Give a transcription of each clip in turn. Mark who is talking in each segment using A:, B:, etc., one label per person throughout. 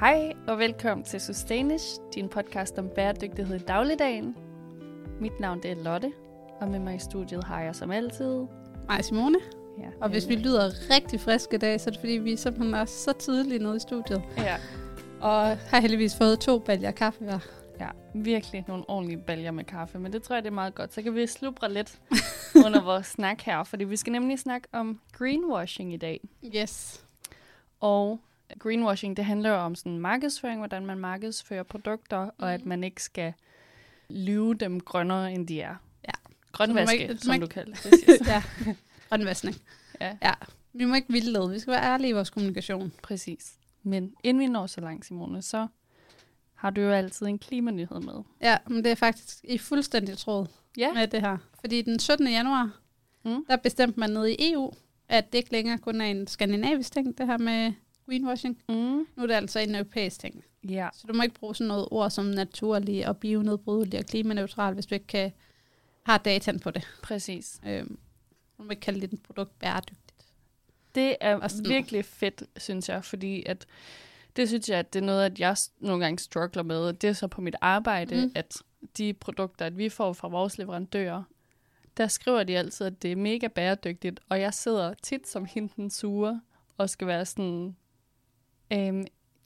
A: Hej og velkommen til Sustainish, din podcast om bæredygtighed i dagligdagen. Mit navn det er Lotte, og med mig i studiet har jeg som altid...
B: Mig Simone.
A: Ja,
B: Og hvis vi lyder rigtig friske i dag, så er det fordi, vi simpelthen er så tidligt nede i studiet.
A: Ja,
B: Og har heldigvis fået to baljer kaffe hver.
A: ja, virkelig nogle ordentlige baljer med kaffe, men det tror jeg, det er meget godt. Så kan vi slubre lidt under vores snak her, fordi vi skal nemlig snakke om greenwashing i dag.
B: Yes.
A: Og greenwashing, det handler jo om sådan markedsføring, hvordan man markedsfører produkter, mm. og at man ikke skal lyve dem grønnere, end de er.
B: Ja.
A: Grønvaske,
B: ikke-
A: som
B: ikke-
A: du kalder det.
B: ja. Grønvaskning.
A: ja,
B: Ja. Vi må ikke vildlede. Vi skal være ærlige i vores kommunikation.
A: præcis. Men inden vi når så langt, Simone, så har du jo altid en klimanyhed med.
B: Ja, men det er faktisk i fuldstændig tråd
A: Ja.
B: med det her. Fordi den 17. januar,
A: Mm.
B: der bestemte man nede i EU, at det ikke længere kun er en skandinavisk ting, det her med greenwashing.
A: Mm.
B: Nu er det altså en europæisk ting.
A: Ja,
B: Så du må ikke bruge sådan noget ord som naturlig og bionedbrydelig og klimaneutral, hvis du ikke kan, har dataen på det.
A: præcis.
B: Øhm, du må ikke kalde dit produkt bæredygtigt.
A: Det er virkelig fedt, synes jeg, fordi at det synes jeg, at det er noget, at jeg nogle gange struggler med. Det er så på mit arbejde,
B: Mm.
A: mm. at de produkter, at vi får fra vores leverandører, der skriver de altid, at det er mega bæredygtigt, og jeg sidder tit som hende den sure, og skal være sådan, øhm,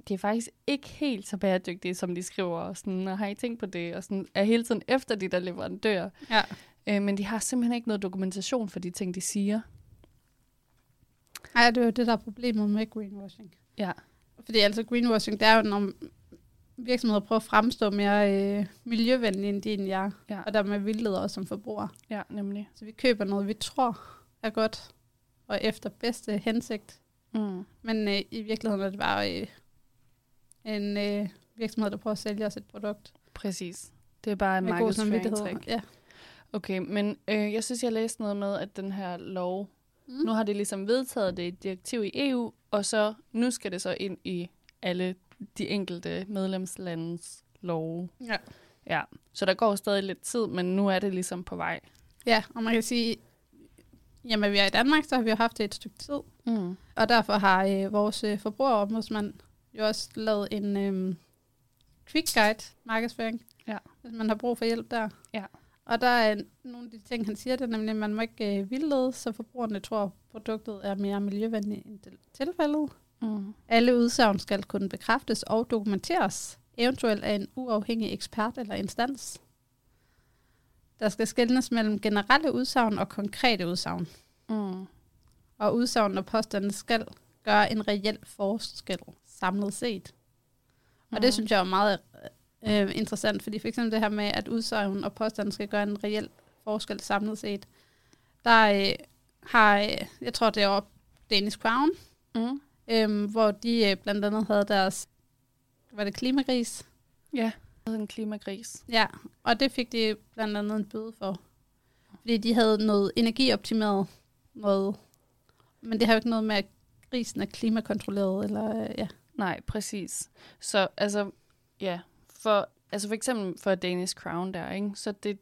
A: det er faktisk ikke helt så bæredygtigt, som de skriver, og sådan, og har I tænkt på det, og sådan, er hele tiden efter de der leverandører.
B: Ja.
A: Øh, men de har simpelthen ikke noget dokumentation for de ting, de siger.
B: Ej, det er jo det, der er problemet med greenwashing.
A: Ja.
B: Fordi altså greenwashing, det er jo, når virksomheder prøver at fremstå mere øh, miljøvenlige, end de egentlig er.
A: Ja.
B: Og der med vildleder os som forbrugere.
A: Ja, nemlig.
B: Så vi køber noget, vi tror er godt, og efter bedste hensigt.
A: Mm.
B: Men øh, i virkeligheden er det bare øh, en øh, virksomhed, der prøver at sælge os et produkt.
A: Præcis. Det er bare en markedsføringstrik.
B: Ja.
A: Okay, men øh, jeg synes, jeg læste noget med, at den her lov,
B: Mm.
A: nu har det ligesom vedtaget det i direktiv i EU, og så nu skal det så ind i alle de enkelte medlemslandes love.
B: Ja.
A: Ja, så der går stadig lidt tid, men nu er det ligesom på vej.
B: ja, og man kan sige, jamen vi er i Danmark, så har vi jo haft det et stykke tid.
A: Mm.
B: Og derfor har øh, vores øh, forbrugerombudsmand jo også lavet en øh, quick guide markedsføring,
A: Ja.
B: hvis man har brug for hjælp der.
A: Ja.
B: Og der er nogle af de ting, han siger, det er nemlig, at man må ikke øh, vildlede, så forbrugerne tror, at produktet er mere miljøvenligt end til- tilfældet.
A: Mm.
B: Alle udsagn skal kunne bekræftes og dokumenteres, eventuelt af en uafhængig ekspert eller instans. Der skal skelnes mellem generelle udsagn og konkrete udsagn
A: Mm.
B: og udsagn og påstande skal gøre en reel forskel samlet set. Og
A: Mm.
B: det synes jeg er meget øh, interessant, fordi for eksempel det her med, at udsagn og påstande skal gøre en reel forskel samlet set, der øh, har, øh, jeg tror det er Danish Crown,
A: Mm.
B: øh, hvor de øh, blandt andet havde deres, var det klimagris?
A: Ja, en klimakris.
B: Ja, og det fik de blandt andet en bøde for. Fordi de havde noget energioptimeret noget. Men det har jo ikke noget med, at grisen er klimakontrolleret, eller øh, ja.
A: Nej, præcis. Så altså, ja, for, altså for eksempel for Danish Crown der, ikke? så det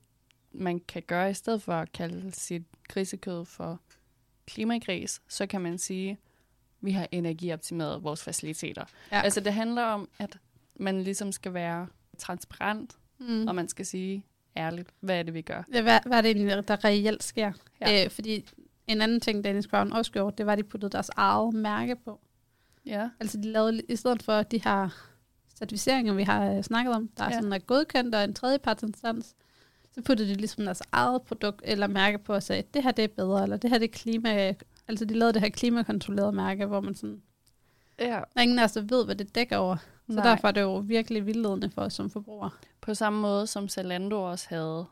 A: man kan gøre, i stedet for at kalde sit grisekød for klimagris, så kan man sige, vi har energioptimeret vores faciliteter.
B: Ja.
A: Altså det handler om, at man ligesom skal være transparent,
B: Mm.
A: og man skal sige ærligt, hvad er det, vi gør.
B: Ja, hvad, hvad er det egentlig, der reelt sker?
A: Ja.
B: Øh, fordi en anden ting, Danish Crown også gjorde, det var, at de puttede deres eget mærke på.
A: Ja.
B: Altså de lavede, i stedet for de her certificeringer, vi har øh, snakket om, der er
A: Ja.
B: sådan er godkendt og en tredjepartsinstans, så puttede de ligesom deres eget produkt eller mærke på og sagde, det her det er bedre, eller det her det er klima... Altså de lavede det her klimakontrollerede mærke, hvor man sådan,
A: ja.
B: er ingen der ved, hvad det dækker over. Så
A: Nej.
B: derfor er det jo virkelig vildledende for os som forbrugere.
A: På samme måde som Zalando også havde,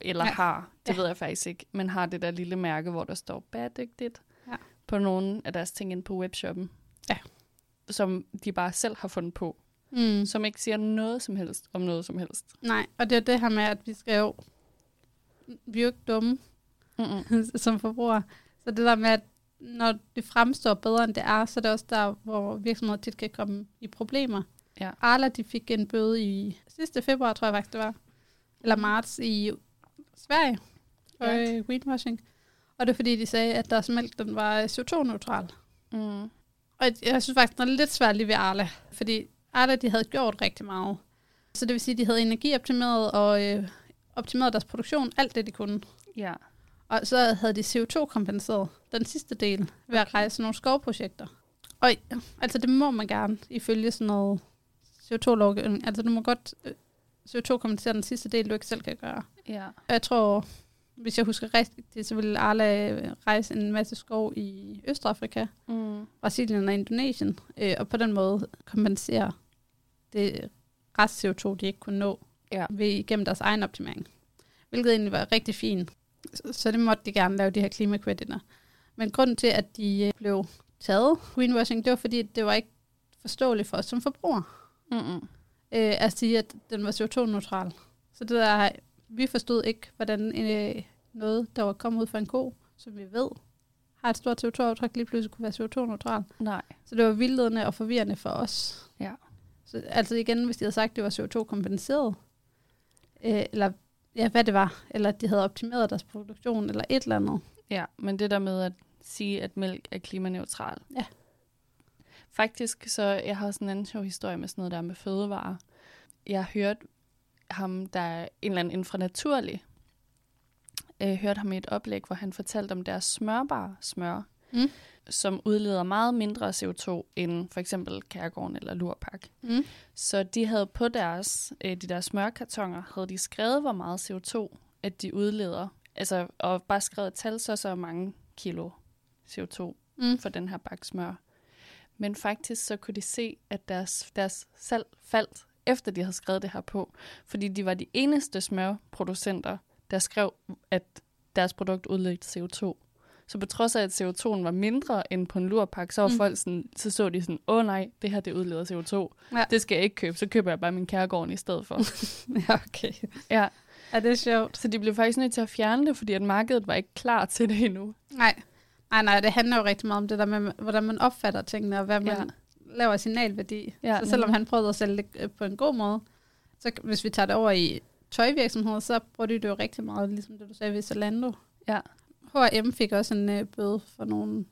A: eller ja. Har, det
B: Ja.
A: ved jeg faktisk ikke, men har det der lille mærke, hvor der står bæredygtigt
B: Ja.
A: på nogle af deres ting inde på webshoppen.
B: Ja.
A: Som de bare selv har fundet på.
B: Mm.
A: Som ikke siger noget som helst om noget som helst.
B: Nej, og det er det her med, at vi skal jo... Vi er jo ikke dumme
A: Mm-mm.
B: som forbrugere. Så det der med, at når det fremstår bedre, end det er, så er det også der, hvor virksomheder tit kan komme i problemer.
A: Ja.
B: Arla, de fik en bøde i sidste februar, tror jeg faktisk det var. Eller marts i Sverige for
A: Ja.
B: ja. greenwashing. Og det er fordi, de sagde, at deres mælk den var CO2-neutral.
A: Mm.
B: Og jeg synes faktisk, det er lidt svært lige ved Arla, fordi Arla, de havde gjort rigtig meget. Så det vil sige, at de havde energioptimeret og øh, optimeret deres produktion, alt det de kunne.
A: Ja.
B: Og så havde de CO2-kompenseret den sidste del ved at rejse nogle skovprojekter. Og altså det må man gerne ifølge sådan noget CO2-lovgivning. Altså du må godt øh, CO2-kompensere den sidste del, du ikke selv kan gøre.
A: Ja.
B: Og Jeg tror, hvis jeg husker rigtigt, så ville Arla øh, rejse en masse skov i Østafrika,
A: Mm.
B: Brasilien og Indonesien, øh, og på den måde kompensere det rest CO2, de ikke kunne nå
A: Ja.
B: ved igennem deres egen optimering. Hvilket egentlig var rigtig fint. Så, det måtte de gerne lave, de her klimakrediter. Men grunden til, at de øh, blev taget, greenwashing, det var fordi, det var ikke forståeligt for os som forbrugere
A: Mm-mm.
B: øh, at sige, at den var CO2-neutral. Så det der, vi forstod ikke, hvordan øh, noget, der var kommet ud fra en ko, som vi ved, har et stort CO2-aftryk, lige pludselig kunne være CO2-neutral.
A: Nej.
B: Så det var vildledende og forvirrende for os.
A: Ja.
B: Så altså igen, hvis de havde sagt, at det var CO2-kompenseret, øh, eller ja, hvad det var, eller at de havde optimeret deres produktion, eller et eller andet.
A: Ja, men det der med at sige, at mælk er klimaneutral.
B: Ja.
A: Faktisk, så jeg har sådan en anden sjov historie med sådan noget der med fødevarer. Jeg hørte ham, der er en eller anden inden for naturlig, øh, hørte ham i et oplæg, hvor han fortalte om deres smørbare smør,
B: Mm.
A: som udleder meget mindre CO2 end for eksempel Kærgården eller Lurpak.
B: Mm.
A: Så de havde på deres, øh, de der smørkartoner, havde de skrevet, hvor meget CO2, at de udleder. Altså, og bare skrevet et tal, så så mange kilo CO2
B: Mm.
A: for den her bakke smør. Men faktisk så kunne de se, at deres, deres salg faldt, efter de havde skrevet det her på. Fordi de var de eneste smørproducenter, der skrev, at deres produkt udledte CO2. Så på trods af, at CO2'en var mindre end på en lurpak, så var
B: Mm.
A: folk sådan, så så de sådan, åh nej, det her det udleder CO2.
B: Ja.
A: Det skal jeg ikke købe, så køber jeg bare min kærgården i stedet for.
B: Ja, okay.
A: ja.
B: Ja, det er sjovt.
A: Så de blev faktisk nødt til at fjerne det, fordi at markedet var ikke klar til det endnu.
B: Nej. Nej, nej, det handler jo rigtig meget om det der med, hvordan man opfatter tingene, og hvad man
A: Ja.
B: laver signalværdi.
A: Ja,
B: så selvom han prøvede at sælge det øh, på en god måde, så hvis vi tager det over i tøjvirksomheder, så bruger de det jo rigtig meget, ligesom det du sagde ved Zalando.
A: Ja.
B: H&M fik også en øh, bøde for, nogle,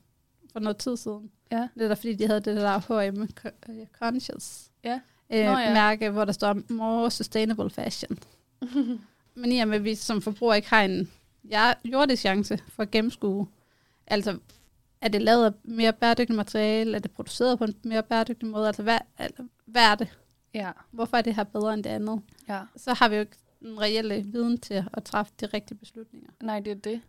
B: for noget tid siden.
A: Ja.
B: Det er fordi, de havde det der H&M Co- Conscious
A: Ja.
B: øh,
A: Nå ja.
B: mærke, hvor der står More Sustainable Fashion. Men i og med, at vi som forbruger ikke har en ja, jordisk chance for at gennemskue, altså er det lavet af mere bæredygtigt materiale, er det produceret på en mere bæredygtig måde, altså hvad, altså, hvad er det?
A: Ja,
B: Hvorfor er det her bedre end det andet?
A: ja.
B: Så har vi jo ikke den reelle viden til at træffe de rigtige beslutninger.
A: Nej, det er det.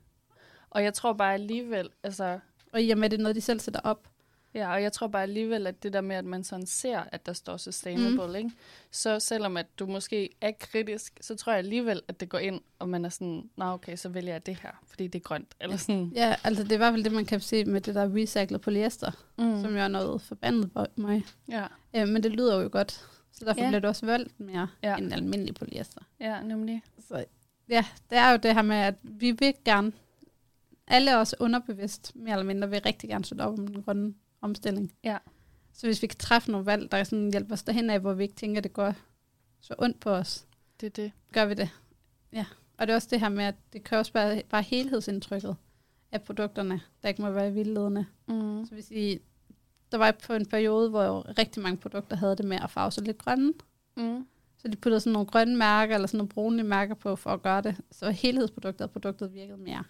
A: Og jeg tror bare alligevel, altså,
B: Og i og med, det er noget, de selv sætter op.
A: ja, og jeg tror bare alligevel, at det der med, at man sådan ser, at der står sustainable, mm. ikke? Så selvom at du måske er kritisk, så tror jeg alligevel, at det går ind, og man er sådan, nå okay, så vælger jeg det her, fordi det er grønt, eller sådan.
B: Ja, altså det er i hvert fald det, man kan se med det der recyclet polyester,
A: Mm.
B: som jo er noget forbandet på mig.
A: Ja,
B: Øh, men det lyder jo godt, så derfor
A: Ja.
B: bliver det også valgt mere
A: ja.
B: end almindelig polyester.
A: ja, nemlig.
B: Så ja, det er jo det her med, at vi vil gerne, alle os underbevidst, mere eller mindre, vil rigtig gerne støtte op om den grønne omstilling.
A: Ja.
B: Så hvis vi kan træffe nogle valg, der sådan hjælper os derhen af, hvor vi ikke tænker, at det går så ondt på os,
A: Det er det.
B: gør vi det. Ja. Og det er også det her med, at det kan også bare, bare helhedsindtrykket af produkterne, der ikke må være vildledende.
A: Mm.
B: Så hvis I, der var på en periode, hvor rigtig mange produkter havde det med at farve sig lidt grønne.
A: Mm.
B: Så de puttede sådan nogle grønne mærker, eller sådan nogle brune mærker på, for at gøre det. Så helhedsproduktet og produktet virkede mere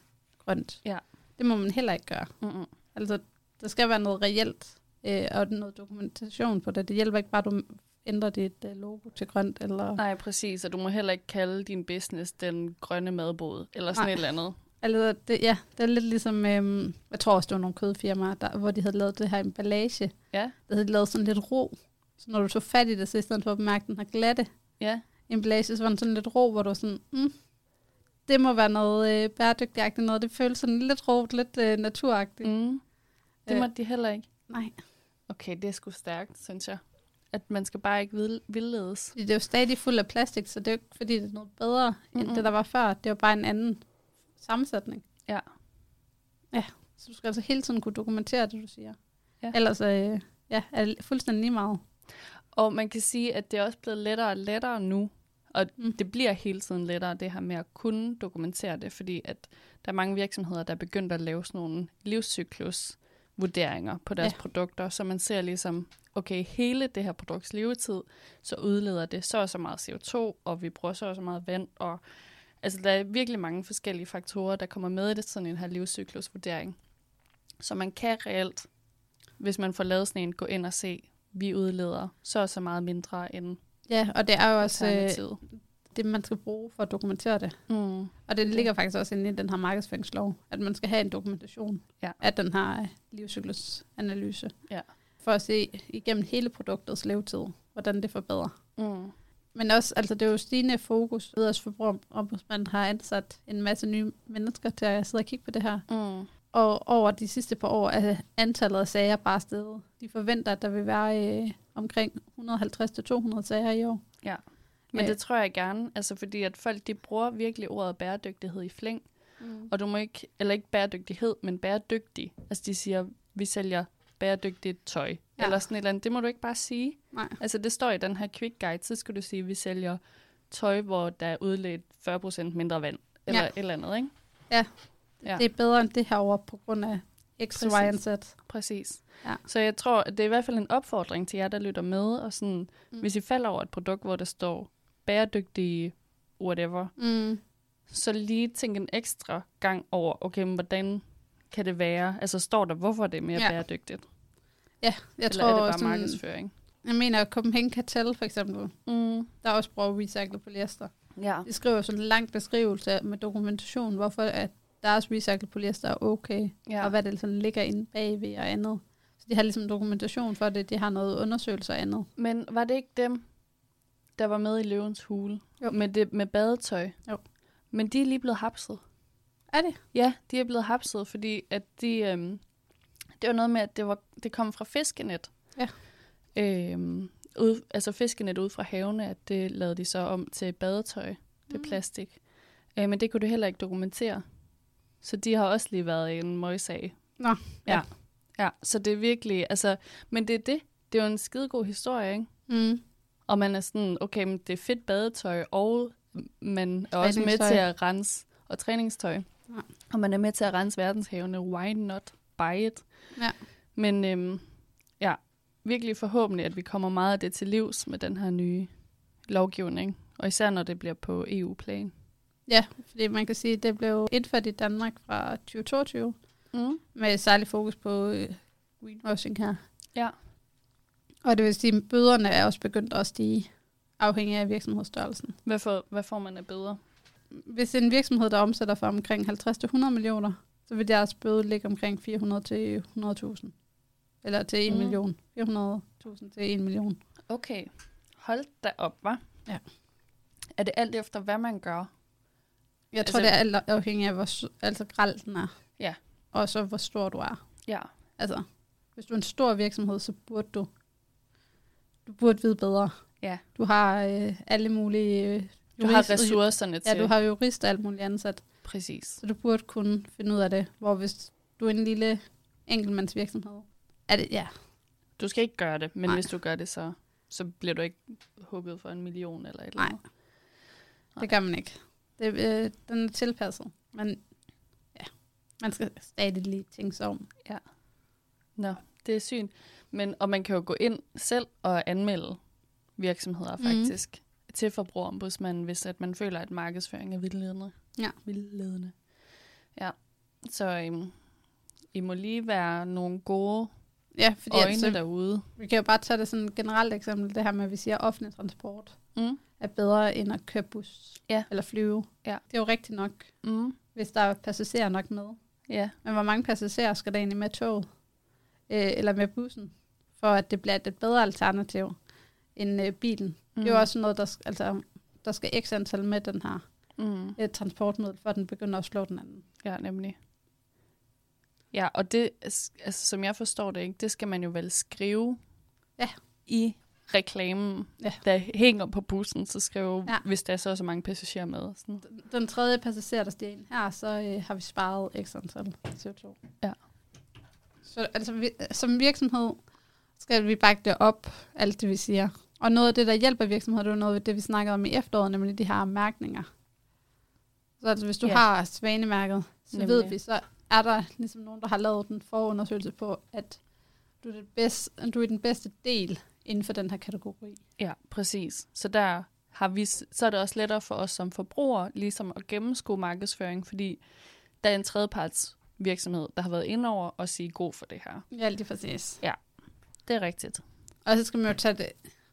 B: grønt.
A: Ja.
B: Det må man heller ikke gøre.
A: Mm-mm.
B: Altså, der skal være noget reelt, øh, og noget dokumentation på det. Det hjælper ikke bare, at du ændrer dit øh, logo til grønt, eller...
A: Nej, præcis, og du må heller ikke kalde din business den grønne madbod, eller sådan
B: Nej.
A: et eller andet.
B: Altså, det, ja, det er lidt ligesom, øhm, jeg tror også, det var nogle kødfirmaer, der, hvor de havde lavet det her emballage.
A: Ja,
B: Der havde de lavet sådan lidt ro. Så når du tog fat i det, så i stedet for at mærke den her glatte
A: ja,
B: emballage, så var den sådan lidt ro, hvor du var sådan, mm, det må være noget øh, bæredygtigt noget. Det føles sådan lidt ro, lidt øh, naturagtigt. Mm.
A: Det
B: Øh.
A: måtte de heller ikke.
B: Nej,
A: Okay, det er sgu stærkt, synes jeg. At man skal bare ikke vil- vildledes.
B: det er jo stadig fuld af plastik, så det er jo ikke, fordi det er noget bedre, end
A: Mm-mm.
B: det, der var før. Det var bare en anden sammensætning.
A: Ja.
B: Ja, så du skal altså hele tiden kunne dokumentere det, du siger.
A: Ja.
B: Ellers øh, ja, er det fuldstændig lige meget.
A: Og man kan sige, at det er også blevet lettere og lettere nu. Og
B: Mm.
A: det bliver hele tiden lettere, det her med at kunne dokumentere det, fordi at der er mange virksomheder, der er begyndt at lave sådan nogle livscyklus vurderinger på deres
B: ja.
A: produkter, så man ser ligesom, okay, hele det her produkts levetid, så udleder det så og så meget CO2, og vi bruger så og så meget vand, og altså der er virkelig mange forskellige faktorer, der kommer med i det, sådan en her livscyklusvurdering. Så man kan reelt, hvis man får lavet sådan en, gå ind og se, vi udleder så og så meget mindre end
B: Ja, og det er jo også øh, det, man skal bruge for at dokumentere det.
A: Mm.
B: Og det ligger faktisk også inde i den her markedsføringslov, at man skal have en dokumentation
A: Ja.
B: af den her øh, livscyklusanalyse.
A: Ja.
B: For at se igennem hele produktets levetid, hvordan det forbedrer.
A: Mm.
B: Men også, altså det er jo stigende fokus, ved at forbrugerombudsmanden har ansat en masse nye mennesker til at sidde og kigge på det her.
A: Mm.
B: Og over de sidste par år er antallet af sager bare steget. De forventer, at der vil være øh, omkring 150-200 sager i år.
A: Men
B: Ja.
A: det tror jeg gerne, altså fordi at folk de bruger virkelig ordet bæredygtighed i flæng,
B: Mm.
A: og du må ikke, eller ikke bæredygtighed, men bæredygtig. Altså de siger, vi sælger bæredygtigt tøj,
B: Ja.
A: ja. eller sådan et eller andet. Det må du ikke bare sige.
B: Nej.
A: Altså det står i den her quick guide, så skal du sige, vi sælger tøj, hvor der er udledt 40% mindre vand, eller
B: Ja.
A: et eller andet, ikke?
B: Ja.
A: Ja.
B: Det er bedre end det her over på grund af X, Y og Z.
A: Præcis.
B: Ja.
A: Så jeg tror, at det er i hvert fald en opfordring til jer, der lytter med, og sådan,
B: Mm.
A: hvis I falder over et produkt, hvor der står bæredygtig whatever,
B: Mm.
A: så lige tænk en ekstra gang over, okay, men hvordan kan det være? Altså står der, hvorfor det er mere
B: Ja.
A: ja. bæredygtigt?
B: Ja, jeg
A: Eller
B: tror
A: er det bare
B: sådan,
A: markedsføring?
B: jeg mener Copenhagen Cartel for eksempel,
A: Mm.
B: der også bruger recyclet polyester.
A: Ja.
B: De skriver sådan en lang beskrivelse med dokumentation, hvorfor at deres recyclet polyester er okay, ja. og hvad det sådan ligger inde bagved og andet. Så de har ligesom dokumentation for det, de har noget undersøgelser og andet.
A: Men var det ikke dem, der var med i løvens hule?
B: Jo.
A: Med, det, med badetøj?
B: Jo.
A: Men de er lige blevet hapset.
B: Er det?
A: Ja, de er blevet hapset, fordi at de, øhm, det var noget med, at det, var, det kom fra fiskenet.
B: Ja.
A: Øhm, ud, altså fiskenet ud fra havene, at det lavede de så om til badetøj. Det er
B: Mm.
A: plastik. Øh, men det kunne du heller ikke dokumentere. Så de har også lige været i en møgssag.
B: Nå,
A: Ja.
B: ja.
A: Ja, så det er virkelig, altså, men det er det. Det er jo en skidegod historie, ikke?
B: Mm.
A: Og man er sådan, okay, men det er fedt badetøj, og man er også med til at rense, og træningstøj.
B: Ja.
A: Og man er med til at rense verdenshavene. Why not buy it?
B: Ja.
A: Men øhm, ja, virkelig forhåbentlig, at vi kommer meget af det til livs med den her nye lovgivning. Og især når det bliver på EU-plan.
B: Ja, fordi man kan sige, at det blev indført i Danmark fra 2022,
A: Mm.
B: med særlig fokus på øh, greenwashing her.
A: Ja.
B: Og det vil sige, at bøderne er også begyndt at stige, afhængig af virksomhedsstørrelsen.
A: Hvad, får, hvad får man af bedre?
B: Hvis en virksomhed, der omsætter for omkring 50-100 millioner, så vil deres bøde ligge omkring 400 til 100.000. Eller til 1
A: Mm.
B: million. 400.000 til 1 million.
A: Okay, hold da op, hva'?
B: Ja.
A: Er det alt efter, hvad man gør?
B: Jeg tror,
A: Altså-
B: det er alt afhængig af, hvor altså grald den er.
A: Ja.
B: Og så hvor stor du er.
A: Ja.
B: Altså, hvis du er en stor virksomhed, så burde du, du burde vide bedre.
A: Ja.
B: Du har øh, alle mulige... Øh,
A: Du har ressourcerne til.
B: Ja, du har jurist og alt muligt ansat.
A: Præcis.
B: Så du burde kunne finde ud af det. Hvor hvis du er en lille enkeltmandsvirksomhed, er det, ja,
A: Du skal ikke gøre det, men
B: Nej.
A: hvis du gør det, så, så bliver du ikke hugget for en million eller et eller
B: Nej.
A: andet.
B: det gør man ikke. Det, øh, den er tilpasset. Men ja, man skal stadig lige tænke sig om.
A: Nå, det er sygt. Men, og man kan jo gå ind selv og anmelde virksomheder
B: Mhm.
A: faktisk mm. til forbrugerombudsmanden, hvis at man føler, at markedsføring er vildledende.
B: Ja.
A: Vildledende. Ja. Så øhm, I må lige være nogle gode
B: Ja, fordi
A: øjne
B: altså,
A: derude.
B: vi kan jo bare tage det sådan et generelt eksempel, det her med, at vi siger, offentlig transport
A: Mm.
B: Er bedre end at køre bus
A: Ja.
B: eller flyve.
A: Ja.
B: Det er jo rigtigt nok,
A: Mm.
B: hvis der er passagerer nok med.
A: Ja.
B: Men hvor mange passagerer skal der egentlig med toget? Øh, eller med bussen? For at det bliver et bedre alternativ end øh, bilen. Mm. Det er jo også noget, der, altså, der skal x antal med den her
A: Mm.
B: øh, transportmiddel, for at den begynder at slå den anden.
A: Ja, nemlig. Ja, og det, altså, som jeg forstår det, ikke, det skal man jo vel skrive
B: Ja.
A: i reklamen,
B: Ja.
A: der hænger på bussen, så skrive,
B: Ja.
A: hvis der er så så mange passagerer med. Sådan.
B: Den, den tredje passager, der stiger ind her, så øh, har vi sparet x antal CO2.
A: Ja.
B: Så altså, vi, som virksomhed skal vi bakke det op, alt det vi siger. Og noget af det, der hjælper virksomheder, det er noget af det, vi snakkede om i efteråret, nemlig de her mærkninger. Så altså, hvis du
A: Ja.
B: har svanemærket, så
A: Nemlig.
B: ved vi, så er der ligesom nogen, der har lavet den forundersøgelse på, at du er, det bedste, du er den bedste del inden for den her kategori.
A: Ja, præcis. Så der har vi, så er det også lettere for os som forbrugere ligesom at gennemskue markedsføring, fordi der er en tredjeparts virksomhed, der har været inde over og sige god for det her.
B: Ja, lige præcis.
A: Det er rigtigt.
B: Og så skal man jo tage det,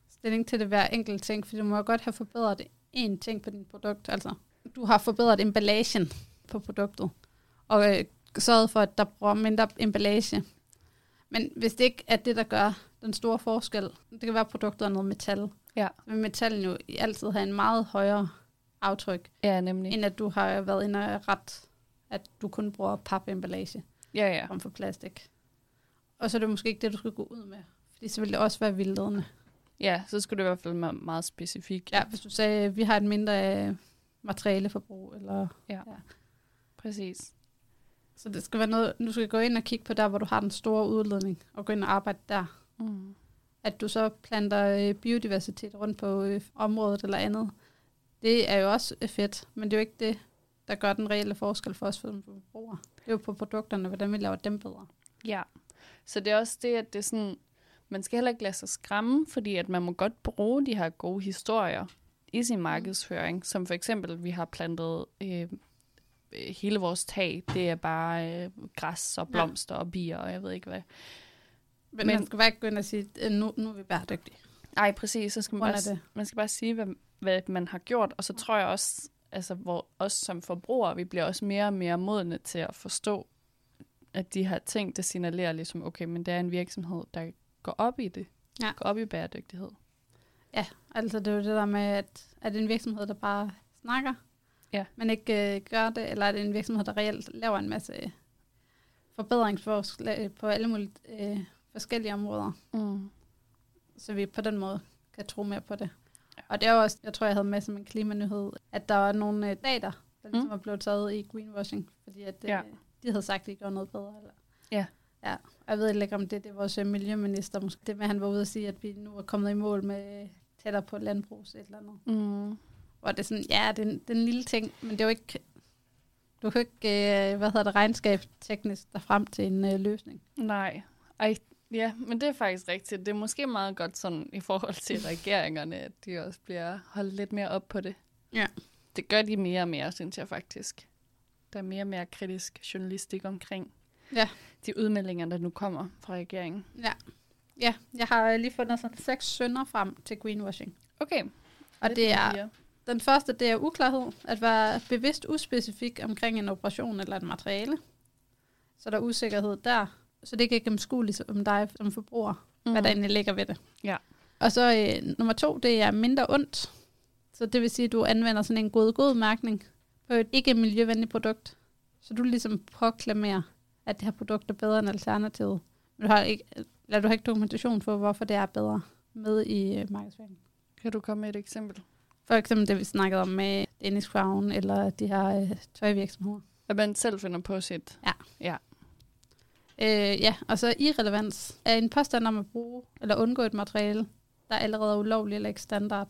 B: stilling til det hver enkelt ting, for du må jo godt have forbedret én ting på dit produkt. Altså, du har forbedret emballagen på produktet, og øh, sørget for, at der bruger mindre emballage. Men hvis det ikke er det, der gør den store forskel, det kan være, at produktet er noget metal.
A: Ja.
B: Men metallen jo altid har en meget højere aftryk,
A: Ja, nemlig.
B: end at du har været inde og ret, at du kun bruger papemballage
A: Ja, ja.
B: frem for plastik. Og så er det måske ikke det, du skal gå ud med. Fordi så vil det også være vildledende.
A: Ja, så skulle det i hvert fald være meget specifikt.
B: Ja, hvis du sagde, at vi har et mindre øh, materialeforbrug, eller,
A: Præcis.
B: Så det skal være noget, du skal gå ind og kigge på der, hvor du har den store udledning, og gå ind og arbejde der.
A: Mm.
B: At du så planter øh, biodiversitet rundt på øh, området eller andet, det er jo også øh, fedt, men det er jo ikke det, der gør den reelle forskel for os som forbrugere. Det er jo på produkterne, hvordan vi laver dem bedre.
A: Ja. Så det er også det, at det er sådan, man skal heller ikke lade sig skræmme, fordi at man må godt bruge de her gode historier i sin markedsføring, som for eksempel, vi har plantet øh, hele vores tag, det er bare øh, græs og blomster og bier, og jeg ved ikke hvad.
B: Men,
A: Men-
B: man skal bare ikke gå ind og sige, at nu, nu er vi bæredygtige.
A: Ej, præcis, så skal man bare,
B: det.
A: man skal bare sige, hvad, hvad man har gjort, og så tror jeg også, altså, hvor os som forbrugere, vi bliver også mere og mere modne til at forstå, at de her ting, det signalerer ligesom, okay, men det er en virksomhed, der går op i det,
B: Ja.
A: går op i bæredygtighed.
B: Altså det er jo det der med, at er det en virksomhed, der bare snakker,
A: Ja.
B: men ikke øh, gør det, eller er det en virksomhed, der reelt laver en masse forbedringsforslag på alle mulige øh, forskellige områder,
A: Mm.
B: så vi på den måde kan tro mere på det. Og det er også, jeg tror, jeg havde med som en klimanyhed, at der var nogle øh, data, der ligesom
A: Mm.
B: var blevet taget i greenwashing, fordi at, øh,
A: Ja.
B: de havde sagt, at de gjorde noget bedre. Eller?
A: Ja.
B: Ja, jeg ved ikke, om det, det er vores øh, miljøminister, måske det med, at han var ude og sige, at vi nu er kommet i mål med øh, tættere på landbrugs et eller andet.
A: Mm.
B: Hvor det er sådan, ja, det er, en, det er en lille ting, men det er jo ikke, du kan ikke, øh, hvad hedder det, regnskab teknisk der frem til en øh, løsning.
A: Nej. Ej, ja, men det er faktisk rigtigt. Det er måske meget godt sådan i forhold til regeringerne, at de også bliver holdt lidt mere op på det.
B: Ja.
A: Det gør de mere og mere, synes jeg faktisk. Der er mere og mere kritisk journalistik omkring
B: Ja.
A: de udmeldinger, der nu kommer fra regeringen.
B: Ja. Ja, jeg har lige fundet sådan seks sønder frem til greenwashing.
A: Okay.
B: Og det er. Den første, det er uklarhed. At være bevidst uspecifik omkring en operation eller et materiale. Så der er usikkerhed der. Så det er ikke gennemskueligt om dig som forbruger, mm. hvad der egentlig ligger ved det.
A: Ja.
B: Og så øh, nummer to, det er mindre ondt. Så det vil sige, at du anvender sådan en god-god mærkning på et ikke miljøvenligt produkt. Så du ligesom proklamerer, at det her produkt er bedre end alternativet. Men du har ikke, eller du har ikke dokumentation for, hvorfor det er bedre med i øh, markedsføringen.
A: Kan du komme med et eksempel?
B: For eksempel det, vi snakkede om med Dennis Crown, eller de her øh, tøjvirksomheder.
A: At man selv finder på sit...
B: Øh, ja, og så irrelevans er en påstand om at bruge eller undgå et materiale, der allerede er ulovligt eller ikke standard.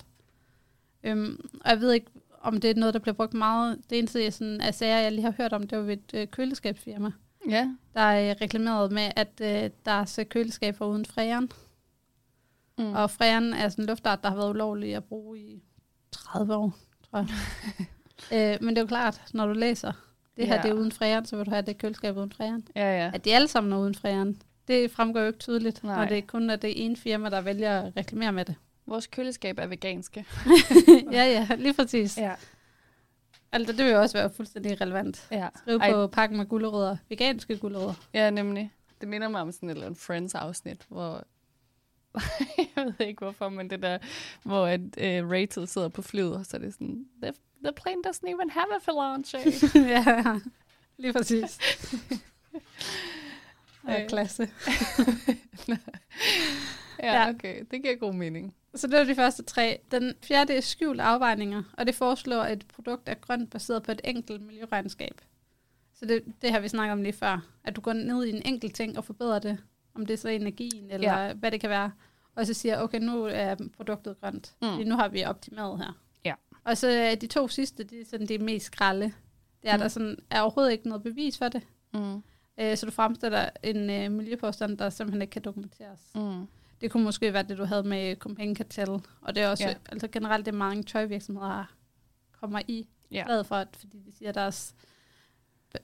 B: Øhm, og jeg ved ikke, om det er noget, der bliver brugt meget. Det eneste jeg sådan, af sager, jeg lige har hørt om, det var ved et øh, køleskabsfirma,
A: Ja.
B: der er øh, reklameret med, at øh, der er så køleskaber uden fræren.
A: Mm.
B: Og fræren er sådan en luftart, der har været ulovlig at bruge i 30 år, tror jeg. øh, men det er jo klart, når du læser, det her
A: Ja.
B: det er uden fræren, så vil du have det køleskab uden fræren.
A: Ja, ja.
B: At de alle sammen er uden fræren, det fremgår jo ikke tydeligt, Nej. Når det kun er det ene firma, der vælger at reklamere med det.
A: Vores køleskab er veganske.
B: ja, ja, lige præcis. Ja. Altså, det vil jo også være fuldstændig relevant.
A: Ja.
B: Skriv
A: Ej.
B: på pakken med gulerødder, veganske gulerødder.
A: Ja, nemlig. Det minder mig om sådan et eller andet Friends-afsnit, hvor... jeg ved ikke hvorfor, men det der, hvor at, uh, Rachel sidder på flyet, og så er det sådan, the, the plane doesn't even have a phalange.
B: ja, lige præcis. Ja,
A: Øh.
B: klasse.
A: ja,
B: Ja.
A: okay. Det giver god mening.
B: Så det var de første tre. Den fjerde er skjult afvejninger, og det foreslår, at et produkt er grønt baseret på et enkelt miljøregnskab. Så det, det har vi snakket om lige før. At du går ned i en enkelt ting og forbedrer det, om det er så energien, eller ja. hvad det kan være. Og så siger, okay, nu er produktet grønt.
A: Mm.
B: Nu har vi optimeret her.
A: Ja.
B: Og så er de to sidste, de er sådan de mest skralde. Det er,
A: Mm.
B: der sådan, er overhovedet ikke noget bevis for det.
A: Mm.
B: Øh, så du fremstiller en øh, miljøpåstand, der simpelthen ikke kan dokumenteres.
A: Mm.
B: Det kunne måske være det, du havde med Copenhagen Cartel. Og det er også
A: Ja.
B: altså generelt det mange tøjvirksomheder kommer i
A: Ja.
B: glad for, at, fordi de siger, at deres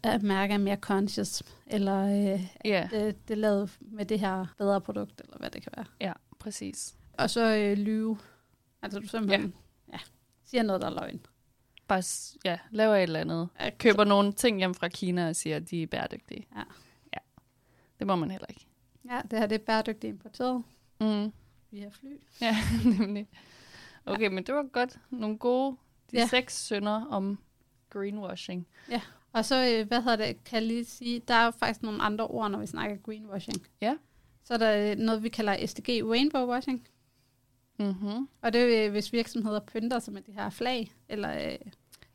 B: øh, mærke er mere conscious, eller øh,
A: Ja,
B: det, det er lavet med det her bedre produkt, eller hvad det kan være.
A: ja, præcis.
B: Og så øh, lyve. Altså du simpelthen ja. Ja, siger noget, der er løgn.
A: Bare ja, laver et eller andet.
B: Ja,
A: Køber nogle ting hjem fra Kina og siger, at de er bæredygtige.
B: Ja.
A: ja. Det må man heller ikke.
B: Ja, det her det er bæredygtigt importeret
A: Mm.
B: via fly.
A: Ja, nemlig. Okay, men det var godt. Nogle gode, de ja.
B: Ja.
A: seks sønder om greenwashing.
B: Og så, øh, hvad hedder det, kan jeg lige sige, der er jo faktisk nogle andre ord, når vi snakker greenwashing.
A: Ja.
B: Så er der øh, noget, vi kalder SDG rainbow washing.
A: Mm-hmm.
B: Og det er, øh, hvis virksomheder pynter sig med de her flag, eller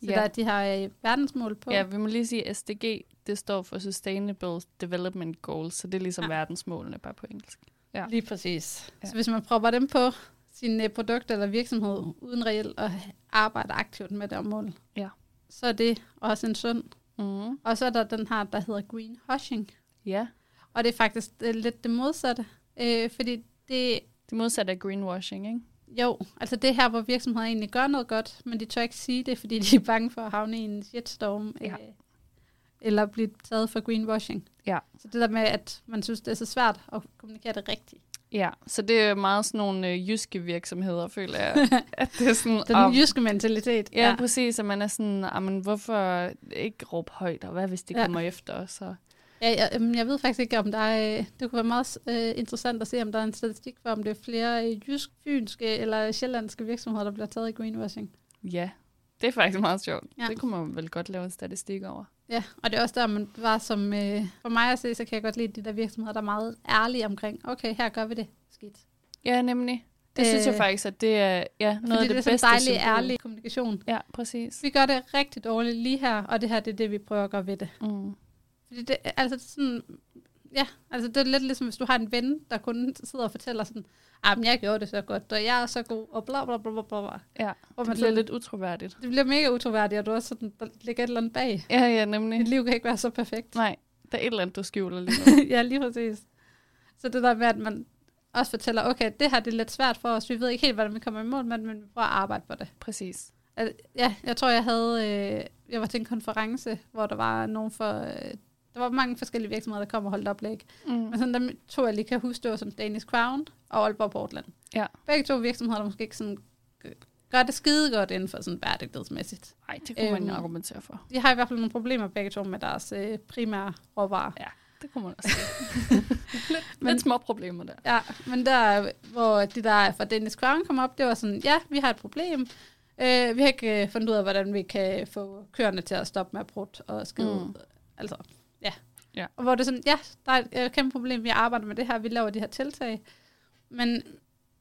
B: så
A: Ja.
B: der er de her verdensmål på.
A: Ja, vi må lige sige, SDG, det står for Sustainable Development Goals, så det er ligesom ja.
B: Ja.
A: verdensmålene, bare på engelsk. Ja.
B: Lige præcis.
A: Ja.
B: Så hvis man propper dem på sin øh, produkt eller virksomhed, uden reelt at arbejde aktivt med det mål,
A: Ja.
B: så er det også en sund.
A: Mm.
B: Og så er der den her, der hedder greenwashing.
A: Ja,
B: Og det er faktisk øh, lidt det modsatte. Øh, fordi det,
A: det modsatte af greenwashing, ikke?
B: jo, altså det er her, hvor virksomheder egentlig gør noget godt, men de tør ikke sige det, fordi de er bange for at havne i en shitstorm.
A: Ja.
B: Øh, eller blive taget for greenwashing.
A: Ja.
B: Så det der med, at man synes, det er så svært at kommunikere det rigtigt.
A: Ja, så det er meget sådan nogle øh, jyske virksomheder, føler jeg. at det er sådan,
B: Den
A: om-
B: jyske mentalitet.
A: Ja, ja, præcis. At man er sådan, men hvorfor ikke råbe højt, og hvad hvis de
B: Ja.
A: kommer efter os? Og...
B: Ja, jeg, jamen, jeg ved faktisk ikke, om der er... øh, Det kunne være meget øh, interessant at se, om der er en statistik for, om det er flere øh, jysk, fynske eller sjællandske virksomheder, der bliver taget i greenwashing.
A: Ja, det er faktisk meget sjovt. Ja. Det kunne man vel godt lave en statistik over.
B: Ja, og det er også der, man var som... Øh, for mig at se, så kan jeg godt lide de der virksomheder, der er meget ærlige omkring, okay, her gør vi det skidt.
A: Ja, nemlig. Det øh, synes jeg
B: Øh,
A: faktisk, at det er ja, noget af det,
B: det er
A: bedste
B: sådan dejlig,
A: symbol.
B: ærlig kommunikation.
A: Ja, præcis.
B: Vi gør det rigtig dårligt lige her, og det her det er det, vi prøver at gøre ved det.
A: Mm.
B: Fordi det, altså det er sådan, ja, altså det er lidt ligesom, hvis du har en ven, der kun sidder og fortæller sådan, ah, men jeg gjorde det så godt, og jeg er så god, og bla bla bla bla bla.
A: Ja, det
B: man
A: bliver
B: sådan,
A: lidt utroværdigt.
B: det bliver mega utroværdigt, og du også sådan, der ligger et eller andet bag.
A: Ja, ja, nemlig.
B: Mit liv kan ikke være så perfekt.
A: Nej, der er et eller andet, du skjuler lige
B: ja, lige præcis. Så det der med, at man også fortæller, okay, det her det er lidt svært for os, vi ved ikke helt, hvordan vi kommer i mål med det, men vi prøver at arbejde på det.
A: præcis.
B: Al- Ja, jeg tror, jeg havde, øh, jeg var til en konference, hvor der var nogen for, øh, der var mange forskellige virksomheder, der kom og holdt oplæg.
A: Mm.
B: Men sådan dem to, jeg lige kan huske, det var som Danish Crown og Aalborg Portland.
A: Ja.
B: Begge to virksomheder, der måske ikke sådan gør det skide godt inden for sådan bæredygtighedsmæssigt.
A: Nej, det kunne man
B: Øhm,
A: argumentere for.
B: De har i hvert fald nogle problemer begge to med deres øh, primære råvarer.
A: Det kunne man også lidt,
B: Men-
A: lidt små problemer der.
B: Ja, men der, hvor de der fra Danish Crown kom op, det var sådan, ja, vi har et problem. Øh, vi har ikke øh, fundet ud af, hvordan vi kan få køerne til at stoppe med at bruge og skide.
A: Mm.
B: Altså, ja. Og hvor det er sådan, ja, der er et øh, kæmpe problem, vi arbejder med det her, vi laver de her tiltag. Men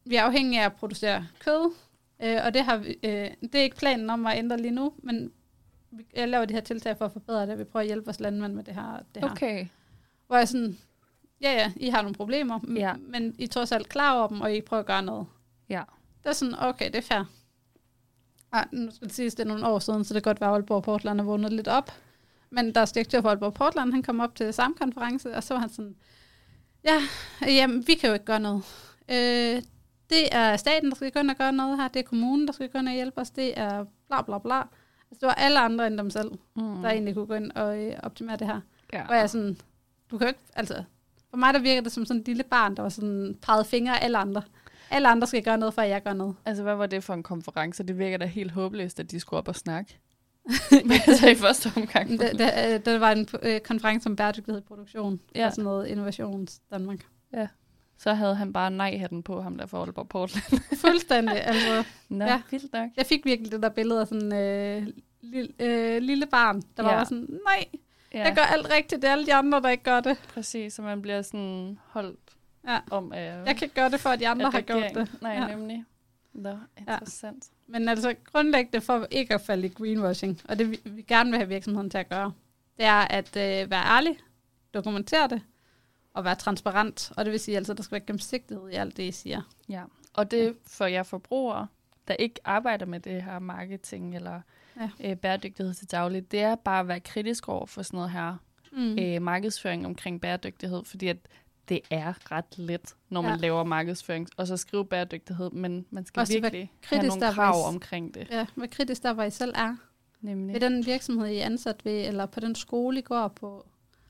B: vi er afhængige af at producere kød, øh, og det, har vi, øh, det er ikke planen om at ændre lige nu, men vi- laver de her tiltag for at forbedre det. Vi prøver at hjælpe vores landmænd med det her. Det her.
A: Okay.
B: Hvor jeg sådan, ja ja, I har nogle problemer,
A: Ja.
B: men I er trods alt klar over dem, og I prøver at gøre noget.
A: Ja.
B: Det er sådan, okay, det er fair. Ej, nu skal det siges, det er nogle år siden, så det kan godt være, at Aalborg Portland er vågnet lidt op. Men der er direktør for Aalborg Portland, han kom op til samme konference, og så var han sådan, ja, jamen, vi kan jo ikke gøre noget. Øh, det er staten, der skal gå ind og gøre noget her, det er kommunen, der skal gå ind og hjælpe os, det er bla bla bla. Altså, det var alle andre end dem selv,
A: Mm.
B: der egentlig kunne gå ind og øh, optimere det her.
A: ja.
B: Hvor jeg sådan, du kan ikke, altså, for mig der virker det som sådan et lille barn, der var sådan peget fingre af alle andre. Alle andre skal gøre noget, før jeg gør noget.
A: Altså, hvad var det for en konference? Det virker da helt håbløst, at de skulle op og snakke. altså i første omgang.
B: Det, øh, det var en øh, konference om bæredygtighed i produktion,
A: Ja.
B: ja. og sådan noget innovations Danmark.
A: Så havde han bare nej-hatten på ham der for Aalborg Portland.
B: Fuldstændig, altså.
A: Nå,
B: Ja.
A: ja. vildt nok.
B: Jeg fik virkelig det der billede af sådan øh, lille, øh, lille barn, der ja.
A: Ja.
B: var sådan, nej,
A: Ja,
B: jeg gør alt rigtigt, det er alle de andre, der ikke gør det.
A: præcis. Så man bliver sådan holdt
B: Ja.
A: om af...
B: Jeg kan ikke gøre det, for at de andre har gjort det.
A: Nej,
B: Ja.
A: ja. nemlig. Nå, interessant.
B: Men altså grundlæggende for ikke at falde i greenwashing, og det vi, vi gerne vil have virksomheden til at gøre, det er at øh, være ærlig, dokumentere det, og være transparent. Og det vil sige, altså, at der skal være gennemsigtighed i alt det, I siger.
A: Ja. Og det for jer forbrugere, der ikke arbejder med det her marketing eller
B: Ja.
A: ja. øh, bæredygtighed til dagligt, det er bare at være kritisk over for sådan noget her.
B: Mm.
A: øh, markedsføring omkring bæredygtighed, fordi at det er ret let, når man
B: Ja.
A: laver markedsføring, og så skrive bæredygtighed, men man skal
B: Også
A: virkelig have
B: kritisk
A: nogle
B: der,
A: krav
B: I-
A: omkring det.
B: Ja, hvad kritisk der, hvor I selv er.
A: Nemlig.
B: Ved den virksomhed, I er ansat ved, eller på den skole, I går på.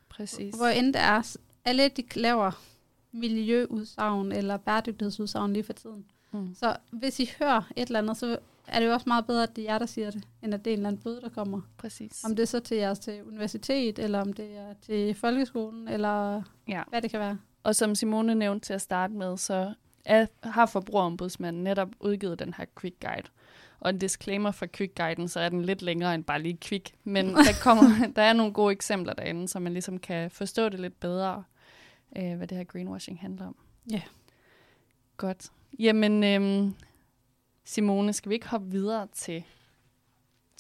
A: Præcis.
B: Hvor end det er, alle de laver miljøudsagn eller bæredygtighedsudsagn lige for tiden.
A: Mm.
B: Så hvis I hører et eller andet, så er det jo også meget bedre, at det er jer, der siger det, end at det er en eller anden bøde, der kommer.
A: Præcis.
B: Om det er så til jeres til universitet, eller om det er til folkeskolen, eller
A: Ja.
B: hvad det kan være.
A: Og som Simone nævnte til at starte med, så er, har forbrugerombudsmanden netop udgivet den her Quick Guide. Og en disclaimer for Quick Guiden, så er den lidt længere end bare lige Quick. Men der, kommer, der er nogle gode eksempler derinde, så man ligesom kan forstå det lidt bedre, øh, hvad det her greenwashing handler om.
B: Ja.
A: Godt. Jamen, øhm, Simone, skal vi ikke hoppe videre til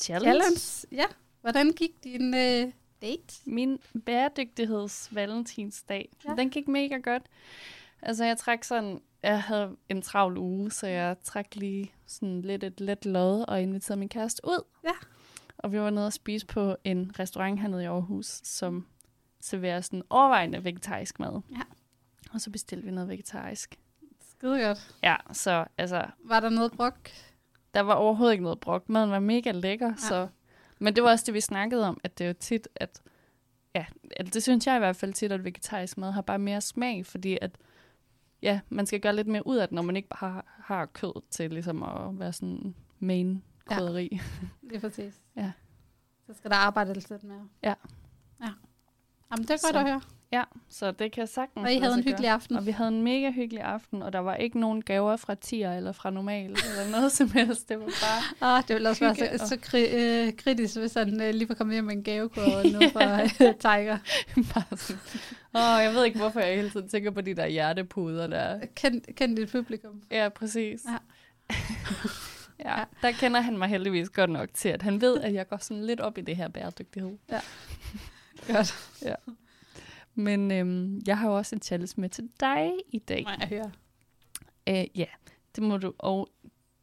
A: challenge?
B: Challenge. Ja. Hvordan gik din øh, date?
A: Min bæredygtigheds valentinsdag,
B: Ja.
A: ja. den gik mega godt. Altså jeg trak sådan, jeg havde en travl uge, så jeg trak lige sådan lidt et let lod og inviterede min kæreste ud.
B: Ja.
A: Og vi var nede og spise på en restaurant hernede i Aarhus, som serverer sådan overvejende vegetarisk mad.
B: Ja.
A: Og så bestilte vi noget vegetarisk.
B: Skide godt.
A: Ja, så altså,
B: Var der noget brok?
A: der var overhovedet ikke noget brok. Maden var mega lækker, ja. så... Men det var også det, vi snakkede om, at det er jo tit, at... Ja, at det synes jeg i hvert fald tit, at vegetarisk mad har bare mere smag, fordi at... Ja, man skal gøre lidt mere ud af det, når man ikke bare har, har kød til ligesom at være sådan main
B: Ja.
A: krydderi.
B: Lige præcis.
A: Ja.
B: Så skal der arbejde lidt mere.
A: Ja.
B: Ja. Jamen, det er godt
A: Så-
B: at høre.
A: Ja, så det kan sagtens
B: Og I havde en hyggelig
A: gøre.
B: aften.
A: Og vi havde en mega hyggelig aften, og der var ikke nogen gaver fra tier eller fra normal, eller noget som helst. Det var bare
B: Ah, det ville også være så,
A: og-
B: så kri- øh, kritisk, hvis han øh, lige var kommet hjem med en gavekurve nede fra øh, Tiger.
A: bare sådan... Åh, jeg ved ikke, hvorfor jeg hele tiden tænker på de der hjertepuder der.
B: Kend, kend dit publikum.
A: Ja, præcis.
B: Ja.
A: ja,
B: Ja.
A: der kender han mig heldigvis godt nok til, at han ved, at jeg går sådan lidt op i det her bæredygtighed.
B: Godt.
A: Men øhm, jeg har jo også en challenge med til dig i dag.
B: Nej, jeg hører.
A: Øh, ja, det må du. Og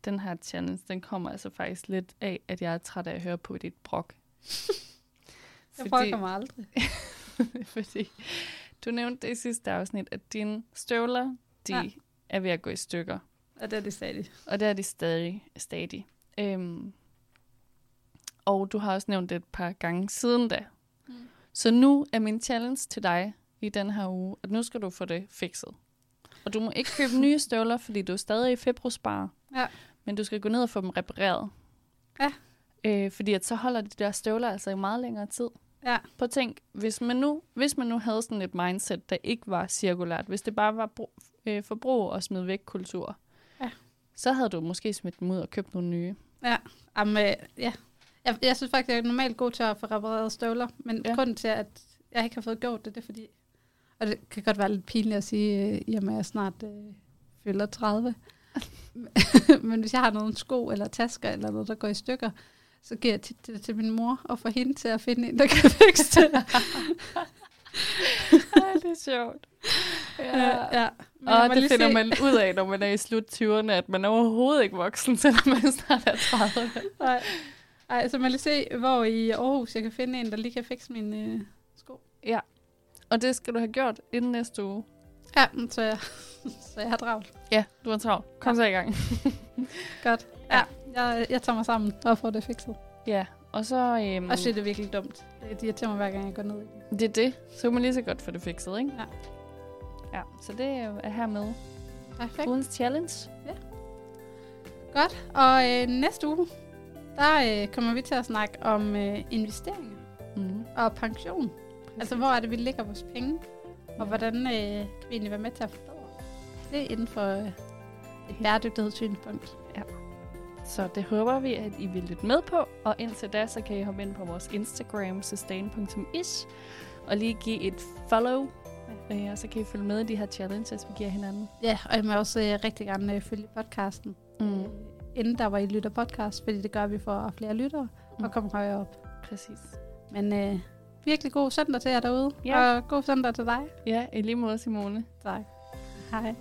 A: den her challenge, den kommer altså faktisk lidt af, at jeg er træt af at høre på dit brok.
B: Jeg brokker mig aldrig.
A: fordi du nævnte det i sidste afsnit, at dine støvler, de
B: Ja.
A: er ved at gå i stykker.
B: Og det er det stadig.
A: Og det er de stadig. stadig. Øhm, og du har også nævnt det et par gange siden da. Så nu er min challenge til dig i den her uge, at nu skal du få det fikset. Og du må ikke købe nye støvler, fordi du er stadig i februarspar.
B: Ja.
A: Men du skal gå ned og få dem repareret.
B: Ja.
A: Øh, fordi at så holder de der støvler altså i meget længere tid.
B: Ja.
A: På tænk, hvis man, nu, hvis man nu havde sådan et mindset, der ikke var cirkulært, hvis det bare var brug, øh, forbrug og smid væk kultur,
B: Ja.
A: så havde du måske smidt dem ud og købt nogle nye.
B: Jamen, øh, ja. Jeg, jeg synes faktisk, jeg er normalt god til at få repareret støvler, men ja. Grunden til, at jeg ikke har fået gjort det, det er fordi, og det kan godt være lidt pinligt at sige, øh, at jeg snart øh, fylder 30, men hvis jeg har nogle sko eller tasker eller noget, der går i stykker, så giver jeg tit det til min mor og får hende til at finde en, der kan fikse det.
A: Ej, det er sjovt.
B: ja. ja. Men
A: Og det finder
B: se-
A: man ud af, når man er i slut 20'erne, at man er overhovedet ikke voksen, selvom man snart er 30.
B: Nej. Ej, så må lige se, hvor i Aarhus jeg kan finde en, der lige kan fikse mine øh, sko.
A: Og det skal du have gjort inden næste uge.
B: Ja, så jeg, så jeg har travlt.
A: Ja, du er travlt. Kom så i gang.
B: Godt. Ja, jeg, jeg tager mig sammen og får det fikset.
A: Ja, og så... Øhm,
B: Og det er virkelig dumt. Det irriterer mig hver gang, jeg går ned i det.
A: det er det. Så kan man lige så godt få det fikset, ikke?
B: Ja.
A: Ja, så det er her med
B: Perfekt.
A: ugens challenge.
B: Godt. Og øh, næste uge, der øh, kommer vi til at snakke om øh, investeringer
A: Mm.
B: og pension. Altså, hvor er det, vi lægger vores penge? Og hvordan øh, kan vi egentlig være med til at forbedre det inden for øh, et bæredygtighedssynspunkt?
A: Så det håber vi, at I vil lytte med på. Og indtil da, så kan I hoppe ind på vores Instagram, sustain.ish, og lige give et follow. Øh, og så kan I følge med i de her challenges, vi giver hinanden.
B: Ja, og jeg må også øh, rigtig gerne øh, følge podcasten.
A: Mm.
B: Inden der var I lytter podcast, fordi det gør vi for flere lyttere
A: Mm.
B: og kommer højere op.
A: Præcis.
B: Men øh, virkelig god søndag til jer derude,
A: Ja.
B: og god søndag til dig.
A: Ja, i lige måde, Simone.
B: Tak. Hej.